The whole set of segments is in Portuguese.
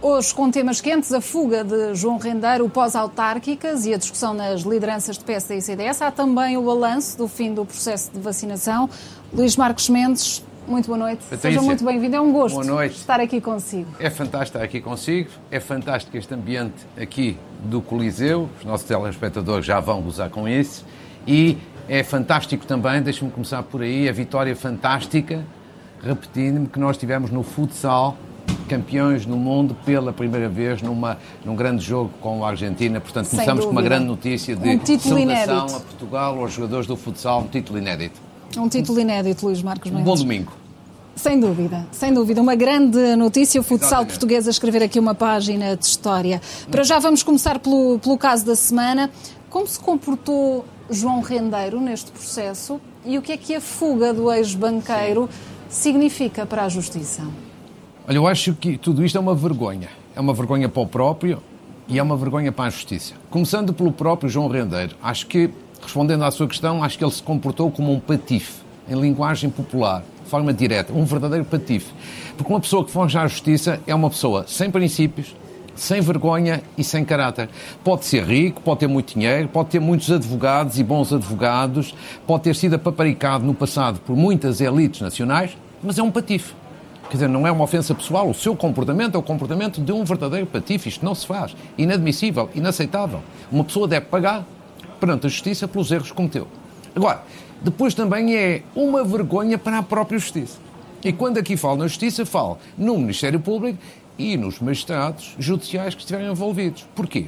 Hoje, com temas quentes, a fuga de João Rendeiro, pós-autárquicas e a discussão nas lideranças de PSD e CDS. Há também o balanço do fim do processo de vacinação. Luís Marcos Mendes, muito boa noite. Patrícia, Seja muito bem-vindo. É um gosto estar aqui consigo. É fantástico estar aqui consigo. É fantástico este ambiente aqui do Coliseu. Os nossos telespectadores já vão gozar com isso. E é fantástico também, deixe-me começar por aí, a vitória fantástica, repetindo-me, que nós tivemos no futsal campeões no mundo pela primeira vez numa, num grande jogo com a Argentina. Portanto, Sem começamos dúvida. com uma grande notícia de um título inédito. a Portugal, aos jogadores do futsal, um título inédito. Um título inédito, Luís Marcos Mendes. Um bom domingo. Sem dúvida, sem dúvida. Uma grande notícia, o futsal Exatamente. português a escrever aqui uma página de história. Para já vamos começar pelo, pelo caso da semana. Como se comportou João Rendeiro neste processo e o que é que a fuga do ex-banqueiro significa para a Justiça? Olha, eu acho que tudo isto é uma vergonha. É uma vergonha para o próprio e é uma vergonha para a justiça. Começando pelo próprio João Rendeiro. Acho que, respondendo à sua questão, acho que ele se comportou como um patife, em linguagem popular, de forma direta, um verdadeiro patife. Porque uma pessoa que foge à justiça é uma pessoa sem princípios, sem vergonha e sem caráter. Pode ser rico, pode ter muito dinheiro, pode ter muitos advogados e bons advogados, pode ter sido apaparicado no passado por muitas elites nacionais, mas é um patife. Quer dizer, não é uma ofensa pessoal. O seu comportamento é o comportamento de um verdadeiro patife. Isto não se faz. Inadmissível, inaceitável. Uma pessoa deve pagar perante a justiça pelos erros que cometeu. Agora, depois também é uma vergonha para a própria justiça. E quando aqui falo na justiça, falo no Ministério Público e nos magistrados judiciais que estiverem envolvidos. Porquê?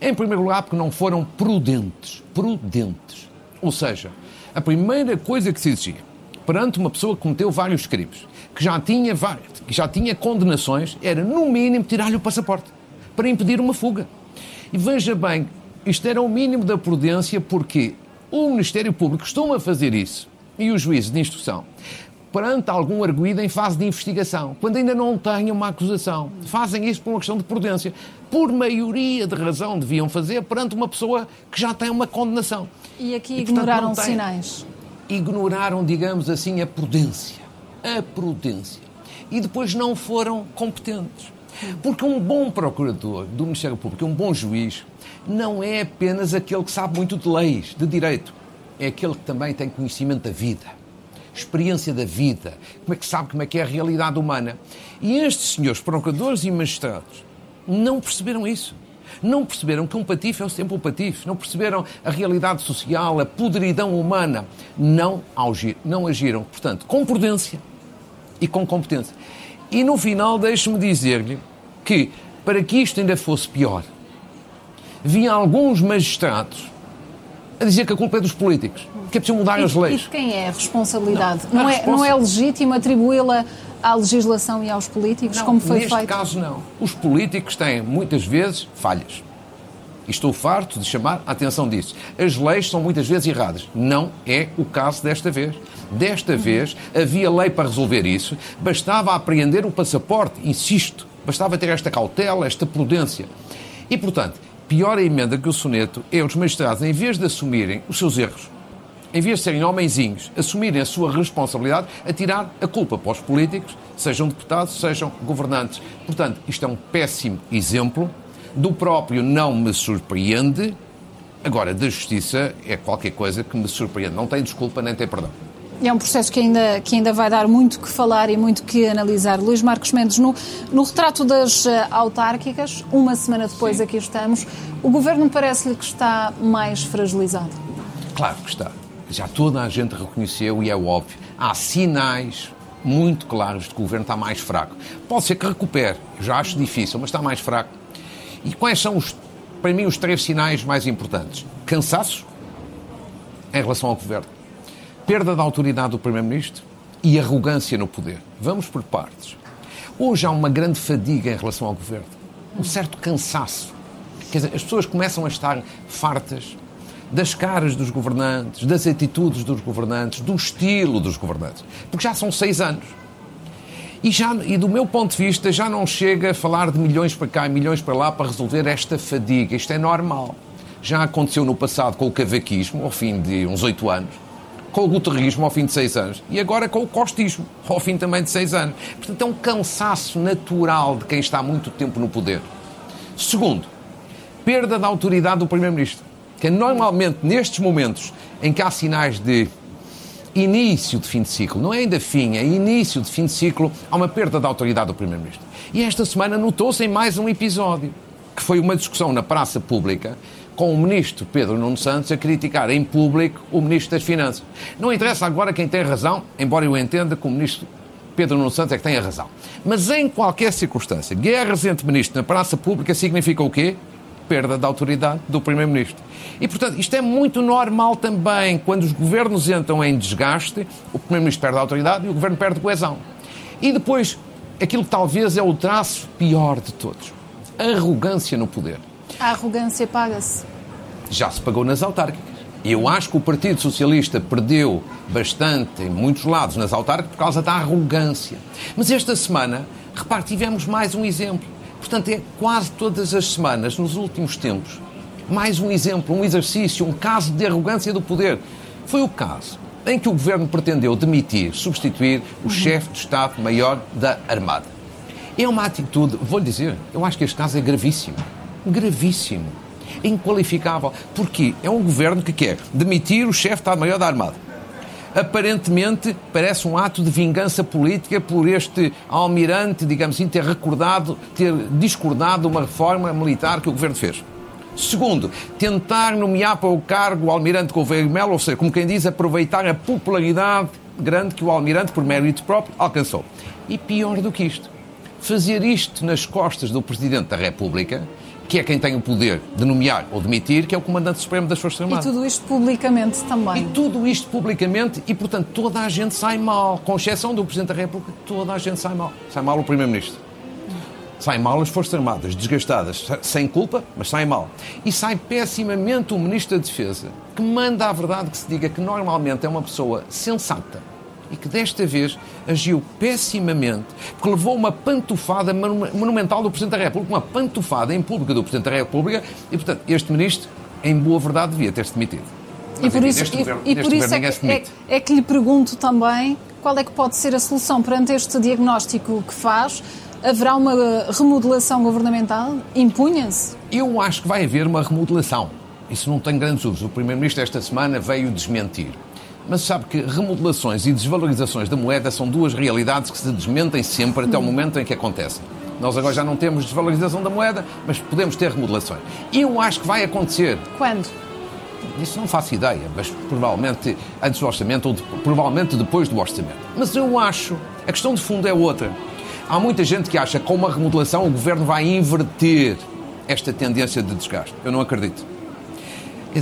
Em primeiro lugar, porque não foram prudentes. Prudentes. Ou seja, a primeira coisa que se exigia perante uma pessoa que cometeu vários crimes que já tinha, que já tinha condenações, era no mínimo tirar-lhe o passaporte para impedir uma fuga. E veja bem, isto era o mínimo da prudência porque o Ministério Público costuma fazer isso e os juízes de instrução perante algum arguído em fase de investigação, quando ainda não têm uma acusação. Fazem isso por uma questão de prudência. Por maioria de razão deviam fazer perante uma pessoa que já tem uma condenação. E aqui e, ignoraram portanto, sinais. Ignoraram, digamos assim, a prudência a prudência. E depois não foram competentes. Porque um bom procurador do Ministério Público, um bom juiz, não é apenas aquele que sabe muito de leis, de direito. É aquele que também tem conhecimento da vida, experiência da vida, como é que sabe como é que é a realidade humana. E estes senhores procuradores e magistrados não perceberam isso. Não perceberam que um patife é sempre um patife. Não perceberam a realidade social, a podridão humana. Não, não agiram, portanto, com prudência, e com competência. E no final, deixe-me dizer-lhe que, para que isto ainda fosse pior, havia alguns magistrados a dizer que a culpa é dos políticos, que é preciso mudar e, as leis. E de quem é a responsabilidade? Não, não, é, não é legítimo atribuí-la à legislação e aos políticos, não, como foi neste feito? Neste caso, não. Os políticos têm, muitas vezes, falhas. E estou farto de chamar a atenção disso. As leis são muitas vezes erradas. Não é o caso desta vez. Desta vez havia lei para resolver isso, bastava apreender o passaporte, insisto, bastava ter esta cautela, esta prudência. E, portanto, pior a emenda que o soneto é os magistrados, em vez de assumirem os seus erros, em vez de serem homenzinhos, assumirem a sua responsabilidade, a tirar a culpa para os políticos, sejam deputados, sejam governantes. Portanto, isto é um péssimo exemplo do próprio não me surpreende. Agora, da justiça é qualquer coisa que me surpreende. Não tem desculpa nem tem perdão. É um processo que ainda, que ainda vai dar muito que falar e muito que analisar. Luís Marcos Mendes, no, no retrato das uh, autárquicas, uma semana depois Sim. aqui estamos, o governo parece-lhe que está mais fragilizado? Claro que está. Já toda a gente reconheceu e é óbvio. Há sinais muito claros de que o governo está mais fraco. Pode ser que recupere, já acho difícil, mas está mais fraco. E quais são, os, para mim, os três sinais mais importantes? Cansaço em relação ao governo, perda da autoridade do Primeiro-Ministro e arrogância no poder. Vamos por partes. Hoje há uma grande fadiga em relação ao governo, um certo cansaço. Quer dizer, as pessoas começam a estar fartas das caras dos governantes, das atitudes dos governantes, do estilo dos governantes. Porque já são seis anos. E, já, e do meu ponto de vista, já não chega a falar de milhões para cá e milhões para lá para resolver esta fadiga. Isto é normal. Já aconteceu no passado com o cavaquismo, ao fim de uns oito anos, com o guterrismo, ao fim de seis anos, e agora com o costismo, ao fim também de seis anos. Portanto, é um cansaço natural de quem está muito tempo no poder. Segundo, perda da autoridade do Primeiro-Ministro, que é normalmente nestes momentos em que há sinais de início de fim de ciclo, não é ainda fim, é início de fim de ciclo, há uma perda da autoridade do Primeiro-Ministro. E esta semana notou-se em mais um episódio, que foi uma discussão na praça pública com o ministro Pedro Nuno Santos a criticar em público o ministro das Finanças. Não interessa agora quem tem razão, embora eu entenda que o ministro Pedro Nuno Santos é que tem a razão. Mas em qualquer circunstância, guerras entre ministros na praça pública significa o quê? Perda da autoridade do Primeiro-Ministro. E, portanto, isto é muito normal também. Quando os governos entram em desgaste, o Primeiro-Ministro perde a autoridade e o governo perde coesão. E depois, aquilo que talvez é o traço pior de todos: arrogância no poder. A arrogância paga-se. Já se pagou nas autárquicas. E eu acho que o Partido Socialista perdeu bastante em muitos lados nas autárquicas por causa da arrogância. Mas esta semana, repare, tivemos mais um exemplo. Portanto, é quase todas as semanas, nos últimos tempos, mais um exemplo, um exercício, um caso de arrogância do poder. Foi o caso em que o governo pretendeu demitir, substituir o uhum. chefe de Estado-Maior da Armada. É uma atitude, vou-lhe dizer, eu acho que este caso é gravíssimo. Gravíssimo. Inqualificável. Porque é um governo que quer demitir o chefe de Estado-Maior da Armada. Aparentemente parece um ato de vingança política por este almirante, digamos assim, ter recordado, ter discordado uma reforma militar que o governo fez. Segundo, tentar nomear para o cargo o almirante Gouveia Melo, ou seja, como quem diz, aproveitar a popularidade grande que o almirante, por mérito próprio, alcançou. E pior do que isto, fazer isto nas costas do Presidente da República, que é quem tem o poder de nomear ou demitir, que é o Comandante Supremo das Forças Armadas. E tudo isto publicamente também. E tudo isto publicamente e, portanto, toda a gente sai mal, com exceção do Presidente da República, toda a gente sai mal. Sai mal o Primeiro-Ministro. Saem mal as Forças Armadas, desgastadas, sem culpa, mas saem mal. E sai pessimamente o Ministro da Defesa, que manda a verdade que se diga que normalmente é uma pessoa sensata e que desta vez agiu pessimamente, porque levou uma pantufada monumental do Presidente da República, uma pantufada em público do Presidente da República, e, portanto, este Ministro, em boa verdade, devia ter-se demitido. Mas, e por isso, e, e por isso é, que, é, é que lhe pergunto também qual é que pode ser a solução perante este diagnóstico que faz Haverá uma remodelação governamental? Impunha-se? Eu acho que vai haver uma remodelação. Isso não tem grandes dúvidas. O Primeiro-Ministro esta semana veio desmentir. Mas sabe que remodelações e desvalorizações da moeda são duas realidades que se desmentem sempre até o momento em que acontecem. Nós agora já não temos desvalorização da moeda, mas podemos ter remodelações. E eu acho que vai acontecer. Quando? Isso não faço ideia, mas provavelmente antes do orçamento ou de, provavelmente depois do orçamento. Mas eu acho, a questão de fundo é outra. Há muita gente que acha que com uma remodelação o governo vai inverter esta tendência de desgaste. Eu não acredito.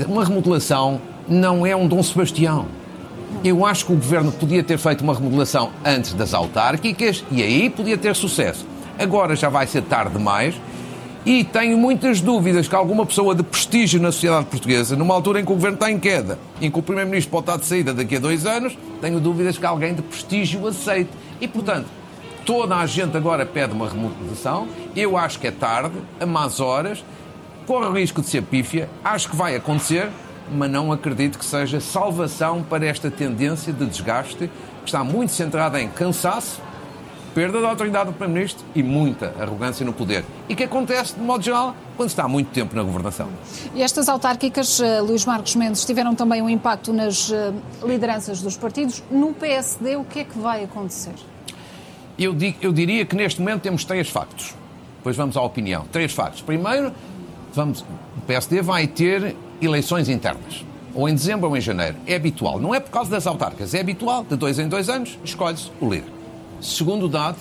Uma remodelação não é um Dom Sebastião. Eu acho que o governo podia ter feito uma remodelação antes das autárquicas e aí podia ter sucesso. Agora já vai ser tarde demais e tenho muitas dúvidas que alguma pessoa de prestígio na sociedade portuguesa, numa altura em que o governo está em queda, em que o primeiro-ministro pode estar de saída daqui a dois anos, tenho dúvidas que alguém de prestígio aceite. E, portanto, Toda a gente agora pede uma remodelação. Eu acho que é tarde, a más horas, corre o risco de ser pífia. Acho que vai acontecer, mas não acredito que seja salvação para esta tendência de desgaste que está muito centrada em cansaço, perda da autoridade do Primeiro-Ministro e muita arrogância no poder. E que acontece, de modo geral, quando está há muito tempo na governação. E estas autárquicas, uh, Luís Marcos Mendes, tiveram também um impacto nas uh, lideranças dos partidos. No PSD, o que é que vai acontecer? Eu, eu diria que neste momento temos três factos. Depois vamos à opinião. Três factos. Primeiro, vamos, o PSD vai ter eleições internas. Ou em dezembro ou em janeiro. É habitual. Não é por causa das autárquicas. É habitual. De dois em dois anos, escolhe-se o líder. Segundo dado,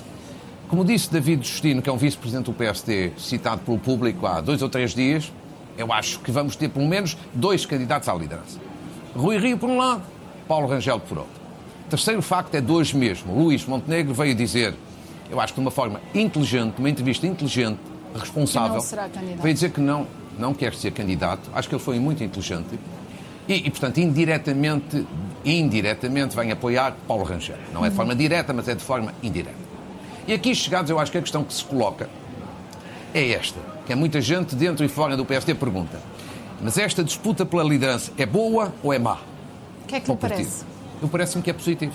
como disse David Justino, que é um vice-presidente do PSD, citado pelo público há dois ou três dias, eu acho que vamos ter pelo menos dois candidatos à liderança. Rui Rio por um lado, Paulo Rangel por outro. Terceiro facto é hoje mesmo. Luís Montenegro veio dizer, eu acho que de uma forma inteligente, uma entrevista inteligente, responsável, veio dizer que não, não quer ser candidato. Acho que ele foi muito inteligente. E, e, portanto, indiretamente, indiretamente vem apoiar Paulo Rangel. Não é de forma direta, mas é de forma indireta. E aqui chegados, eu acho que a questão que se coloca é esta, que é muita gente dentro e fora do PSD pergunta. Mas esta disputa pela liderança é boa ou é má? O que é que lhe parece? Eu parece-me que é positivo.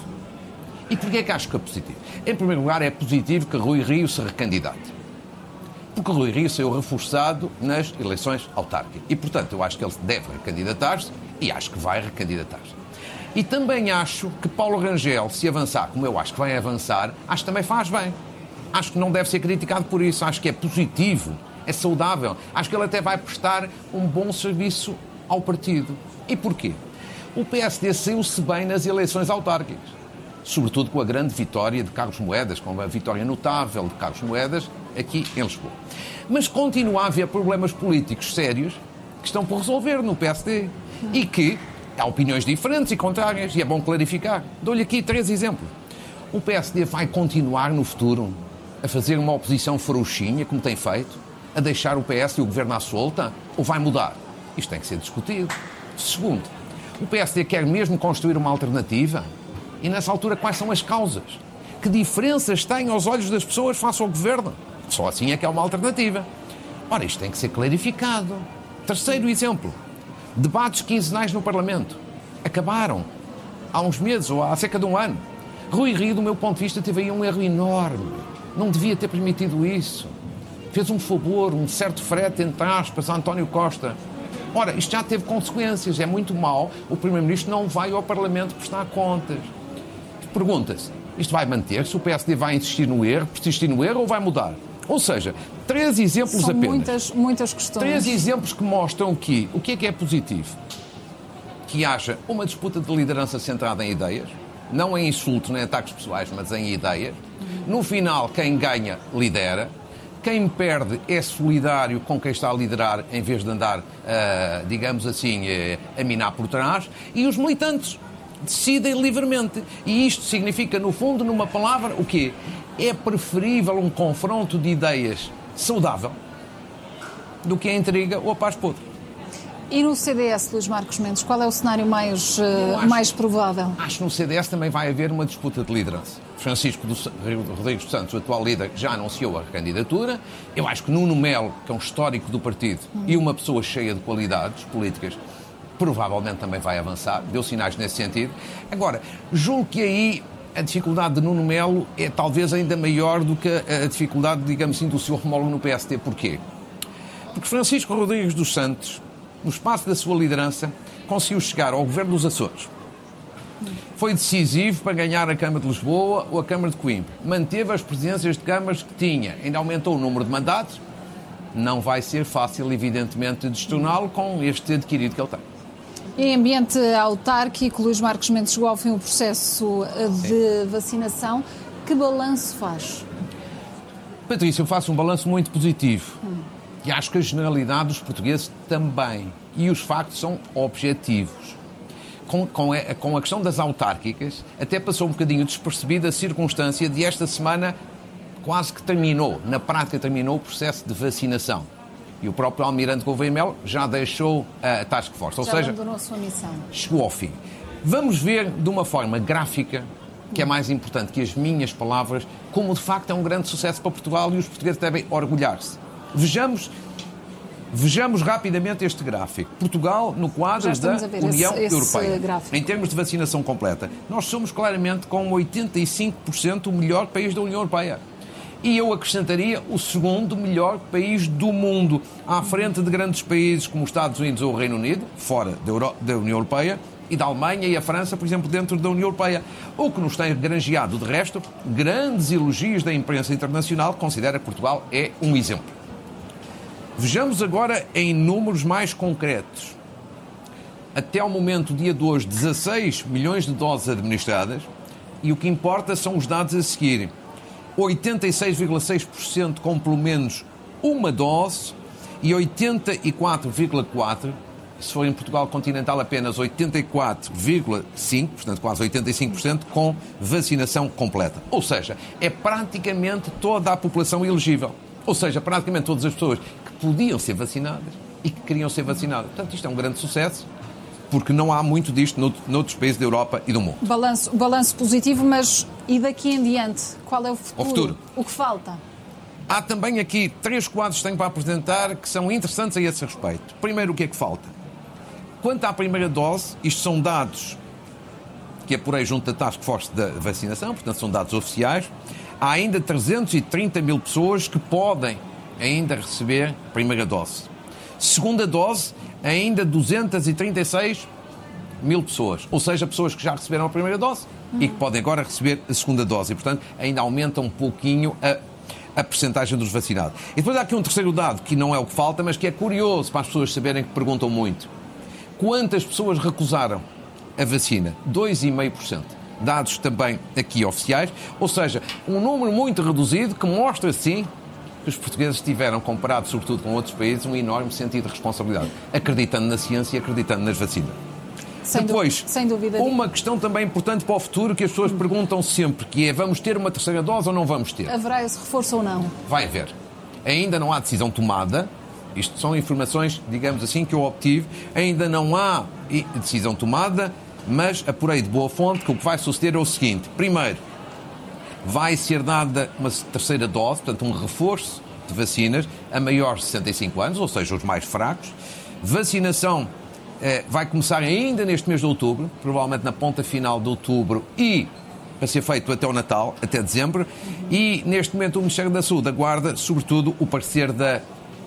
E porquê é que acho que é positivo? Em primeiro lugar, é positivo que Rui Rio se recandidate. Porque Rui Rio saiu reforçado nas eleições autárquicas. E, portanto, eu acho que ele deve recandidatar-se e acho que vai recandidatar-se. E também acho que Paulo Rangel, se avançar, como eu acho que vai avançar, acho que também faz bem. Acho que não deve ser criticado por isso. Acho que é positivo, é saudável. Acho que ele até vai prestar um bom serviço ao partido. E porquê? O PSD saiu-se bem nas eleições autárquicas. Sobretudo com a grande vitória de Carlos Moedas, com uma vitória notável de Carlos Moedas aqui em Lisboa. Mas continua a haver problemas políticos sérios que estão por resolver no PSD e que há opiniões diferentes e contrárias e é bom clarificar. Dou-lhe aqui três exemplos. O PSD vai continuar no futuro a fazer uma oposição frouxinha, como tem feito, a deixar o PS e o governo à solta, ou vai mudar? Isto tem que ser discutido. Segundo, o PSD quer mesmo construir uma alternativa? E nessa altura, quais são as causas? Que diferenças têm aos olhos das pessoas face ao governo? Só assim é que é uma alternativa. Ora, isto tem que ser clarificado. Terceiro exemplo: debates quinzenais no Parlamento. Acabaram há uns meses ou há cerca de um ano. Rui Rio, do meu ponto de vista, teve aí um erro enorme. Não devia ter permitido isso. Fez um favor, um certo frete, entre aspas, a António Costa. Ora, isto já teve consequências, é muito mau. O Primeiro-Ministro não vai ao Parlamento prestar contas. Pergunta-se, isto vai manter-se? O PSD vai insistir no erro, persistir no erro ou vai mudar? Ou seja, três exemplos São apenas. muitas, muitas questões. Três exemplos que mostram que o que é que é positivo? Que haja uma disputa de liderança centrada em ideias, não em insultos nem ataques pessoais, mas em ideias. No final, quem ganha, lidera. Quem perde é solidário com quem está a liderar, em vez de andar, uh, digamos assim, uh, a minar por trás. E os militantes decidem livremente. E isto significa, no fundo, numa palavra, o quê? É preferível um confronto de ideias saudável do que a intriga ou a paz podre. E no CDS, Luís Marcos Mendes, qual é o cenário mais, uh, acho, mais provável? Acho que no CDS também vai haver uma disputa de liderança. Francisco do, Rodrigues dos Santos, o atual líder, já anunciou a candidatura. Eu acho que Nuno Melo, que é um histórico do partido hum. e uma pessoa cheia de qualidades políticas, provavelmente também vai avançar. Deu sinais nesse sentido. Agora, julgo que aí a dificuldade de Nuno Melo é talvez ainda maior do que a dificuldade, digamos assim, do seu homólogo no PST. Porquê? Porque Francisco Rodrigues dos Santos no espaço da sua liderança, conseguiu chegar ao governo dos Açores. Foi decisivo para ganhar a Câmara de Lisboa ou a Câmara de Coimbra. Manteve as presidências de câmaras que tinha, ainda aumentou o número de mandatos. Não vai ser fácil, evidentemente, destorná-lo com este adquirido que ele tem. Em ambiente autárquico, Luís Marcos Mendes chegou ao fim o processo de Sim. vacinação. Que balanço faz? Patrícia, eu faço um balanço muito positivo. Hum. E acho que a generalidade dos portugueses também. E os factos são objetivos. Com, com, a, com a questão das autárquicas, até passou um bocadinho despercebida a circunstância de esta semana quase que terminou, na prática terminou o processo de vacinação. E o próprio Almirante Gouveia Melo já deixou a Task Force. Ou já seja, abandonou a sua missão. chegou ao fim. Vamos ver de uma forma gráfica, que é mais importante que as minhas palavras, como de facto é um grande sucesso para Portugal e os portugueses devem orgulhar-se. Vejamos, vejamos rapidamente este gráfico. Portugal, no quadro da União esse, Europeia, esse em termos de vacinação completa, nós somos claramente, com 85%, o melhor país da União Europeia. E eu acrescentaria o segundo melhor país do mundo, à frente de grandes países como os Estados Unidos ou o Reino Unido, fora da, União Europeia, e da Alemanha e a França, por exemplo, dentro da União Europeia. O que nos tem granjeado, de resto, grandes elogios da imprensa internacional, que considera que Portugal é um exemplo. Vejamos agora em números mais concretos. Até ao momento, dia de hoje, 16 milhões de doses administradas e o que importa são os dados a seguir. 86,6% com pelo menos uma dose e 84,4%, se for em Portugal continental apenas 84,5%, portanto quase 85%, com vacinação completa. Ou seja, é praticamente toda a população elegível. Ou seja, praticamente todas as pessoas podiam ser vacinadas e que queriam ser vacinadas. Portanto, isto é um grande sucesso, porque não há muito disto noutros países da Europa e do mundo. Balanço, balanço positivo, mas e daqui em diante? Qual é o futuro? O futuro. O que falta? Há também aqui três quadros que tenho para apresentar que são interessantes a esse respeito. Primeiro, o que é que falta? Quanto à primeira dose, isto são dados que apurei junto da Task Force da vacinação, portanto são dados oficiais, há ainda 330 mil pessoas que podem ainda receber primeira dose. Segunda dose, ainda 236 mil pessoas, ou seja, pessoas que já receberam a primeira dose uhum. e que podem agora receber a segunda dose. E, portanto, ainda aumenta um pouquinho a, a percentagem dos vacinados. E depois há aqui um terceiro dado, que não é o que falta, mas que é curioso para as pessoas saberem que perguntam muito. Quantas pessoas recusaram a vacina? 2,5%. Dados também aqui oficiais, ou seja, um número muito reduzido que mostra, sim, que os portugueses tiveram, comparado sobretudo com outros países, um enorme sentido de responsabilidade, acreditando na ciência e acreditando nas vacinas. Sem Depois, sem dúvida. uma questão também importante para o futuro que as pessoas perguntam sempre, que é vamos ter uma terceira dose ou não vamos ter? Haverá esse reforço ou não? Vai haver. Ainda não há decisão tomada, isto são informações, digamos assim, que eu obtive, ainda não há decisão tomada, mas apurei de boa fonte que o que vai suceder é o seguinte. Primeiro, vai ser dada uma terceira dose, portanto um reforço de vacinas a maiores de 65 anos, ou seja, os mais fracos. Vacinação eh, vai começar ainda neste mês de outubro, provavelmente na ponta final de outubro e para ser feito até o Natal, até dezembro, e neste momento o Ministério da Saúde aguarda, sobretudo, o parecer da,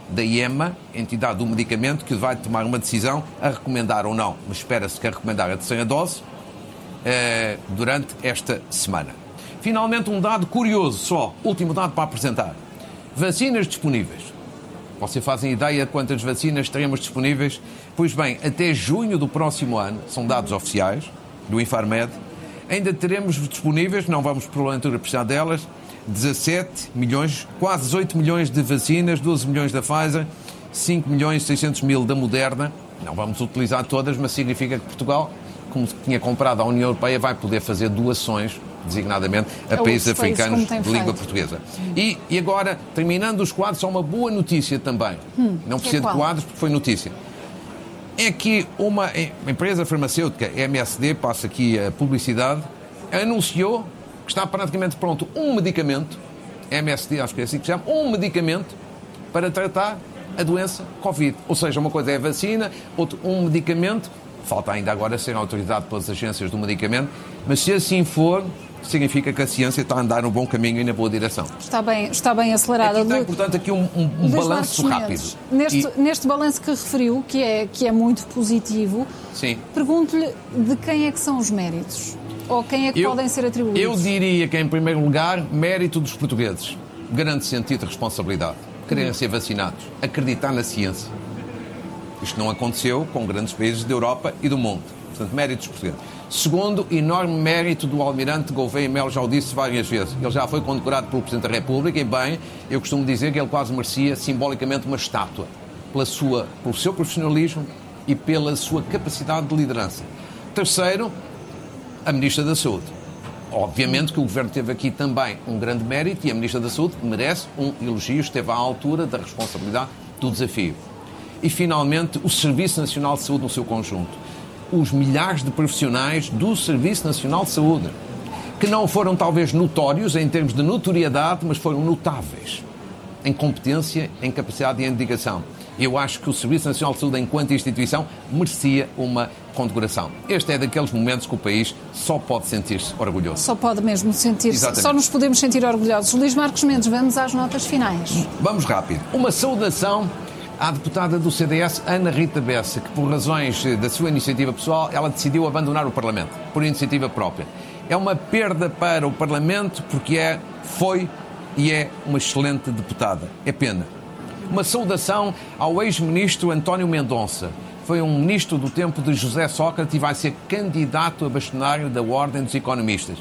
da IEMA, entidade do medicamento, que vai tomar uma decisão a recomendar ou não, mas espera-se que a recomendar a terceira dose eh, durante esta semana. Finalmente, um dado curioso só, último dado para apresentar. Vacinas disponíveis. Vocês fazem ideia de quantas vacinas teremos disponíveis? Pois bem, até junho do próximo ano, são dados oficiais do Infarmed, ainda teremos disponíveis, não vamos porventura precisar delas, 17 milhões, quase 18 milhões de vacinas, 12 milhões da Pfizer, 5 milhões e 600 mil da Moderna. Não vamos utilizar todas, mas significa que Portugal, como tinha comprado a União Europeia, vai poder fazer doações designadamente a é países africanos de língua portuguesa. E, e, agora, terminando os quadros, só uma boa notícia também. Hum, Não precisa é de quadros, porque foi notícia. É que uma empresa farmacêutica, MSD, passa aqui a publicidade, anunciou que está praticamente pronto um medicamento, MSD, acho que é assim que se chama, um medicamento para tratar a doença Covid. Ou seja, uma coisa é a vacina, outro, um medicamento, falta ainda agora ser autorizado pelas agências do medicamento, mas se assim for, significa que a ciência está a andar no bom caminho e na boa direção. Está bem, está bem acelerada. Aqui tem, portanto, aqui um, um, um balanço rápido. Neste, e... neste balanço que referiu, que é, que é muito positivo, pergunto-lhe de quem é que são os méritos? Ou quem é que eu, podem ser atribuídos? Eu diria que, em primeiro lugar, mérito dos portugueses. Grande sentido de responsabilidade. Quererem ser vacinados. Acreditar na ciência. Isto não aconteceu com grandes países da Europa e do mundo. Portanto, méritos portugueses. Segundo, enorme mérito do almirante Gouveia Melo, já o disse várias vezes. Ele já foi condecorado pelo Presidente da República e, bem, eu costumo dizer que ele quase merecia simbolicamente uma estátua pela sua, pelo seu profissionalismo e pela sua capacidade de liderança. Terceiro, a Ministra da Saúde. Obviamente que o Governo teve aqui também um grande mérito e a Ministra da Saúde merece um elogio, esteve à altura da responsabilidade do desafio. E, finalmente, o Serviço Nacional de Saúde no seu conjunto os milhares de profissionais do Serviço Nacional de Saúde, que não foram talvez notórios em termos de notoriedade, mas foram notáveis em competência, em capacidade de indicação. Eu acho que o Serviço Nacional de Saúde, enquanto instituição, merecia uma condecoração. Este é daqueles momentos que o país só pode sentir-se orgulhoso. Só pode mesmo sentir-se. Só nos podemos sentir orgulhosos. Luís Marcos Mendes, vamos às notas finais. Vamos rápido. Uma saudação à deputada do CDS, Ana Rita Bessa, que por razões eh, da sua iniciativa pessoal, ela decidiu abandonar o Parlamento, por iniciativa própria. É uma perda para o Parlamento porque é, foi e é uma excelente deputada. É pena. Uma saudação ao ex-ministro António Mendonça. Foi um ministro do tempo de José Sócrates e vai ser candidato a bastonário da Ordem dos Economistas.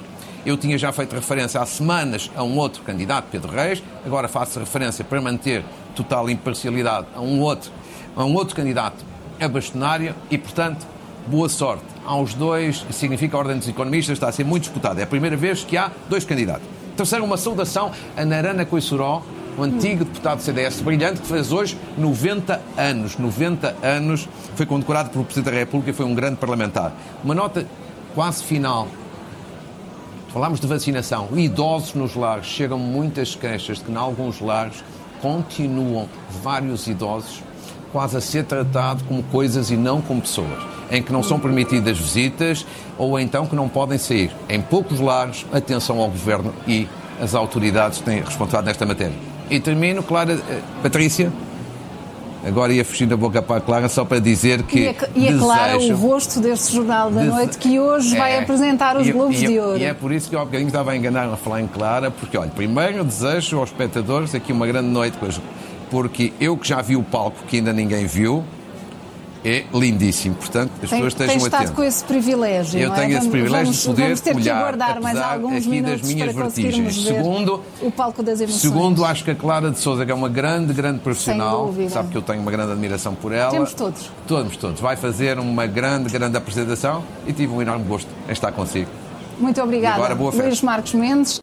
Eu tinha já feito referência há semanas a um outro candidato, Pedro Reis, agora faço referência para manter total imparcialidade a um outro, a um outro candidato a bastonária e, portanto, boa sorte aos dois. Significa a Ordem dos Economistas está a ser muito disputada. É a primeira vez que há dois candidatos. Terceiro, uma saudação a Narana Coissuró, o antigo deputado do CDS brilhante, que fez hoje 90 anos. 90 anos, foi condecorado pelo Presidente da República e foi um grande parlamentar. Uma nota quase final Falámos de vacinação. Idosos nos lares. Chegam muitas queixas de que, em alguns lares, continuam vários idosos quase a ser tratados como coisas e não como pessoas, em que não são permitidas visitas ou então que não podem sair. Em poucos lares, atenção ao Governo e as autoridades têm responsabilidade nesta matéria. E termino, Clara, eh, Patrícia, agora ia fugir da boca para a Clara só para dizer que. E é, e é Clara o rosto deste Jornal da Noite que hoje é, vai apresentar os e, Globos e, de Ouro. E é por isso que eu há bocadinho estava a enganar a falar em Clara, porque, olha, primeiro desejo aos espectadores aqui uma grande noite, porque eu que já vi o palco que ainda ninguém viu, é lindíssimo. Portanto, as tem, pessoas estejam atentas. estado com esse privilégio. Eu é? tenho esse privilégio vamos, de poder vamos ter olhar, que aguardar mais alguns aqui minutos das minhas vertigens. Segundo, o palco das emoções. Segundo, acho que a Clara de Souza, que é uma grande, grande profissional, sabe que eu tenho uma grande admiração por ela. Temos todos. Todos, todos. Vai fazer uma grande, grande apresentação e tive um enorme gosto em estar consigo. Muito obrigada. E agora, boa festa. Luís Marcos Mendes.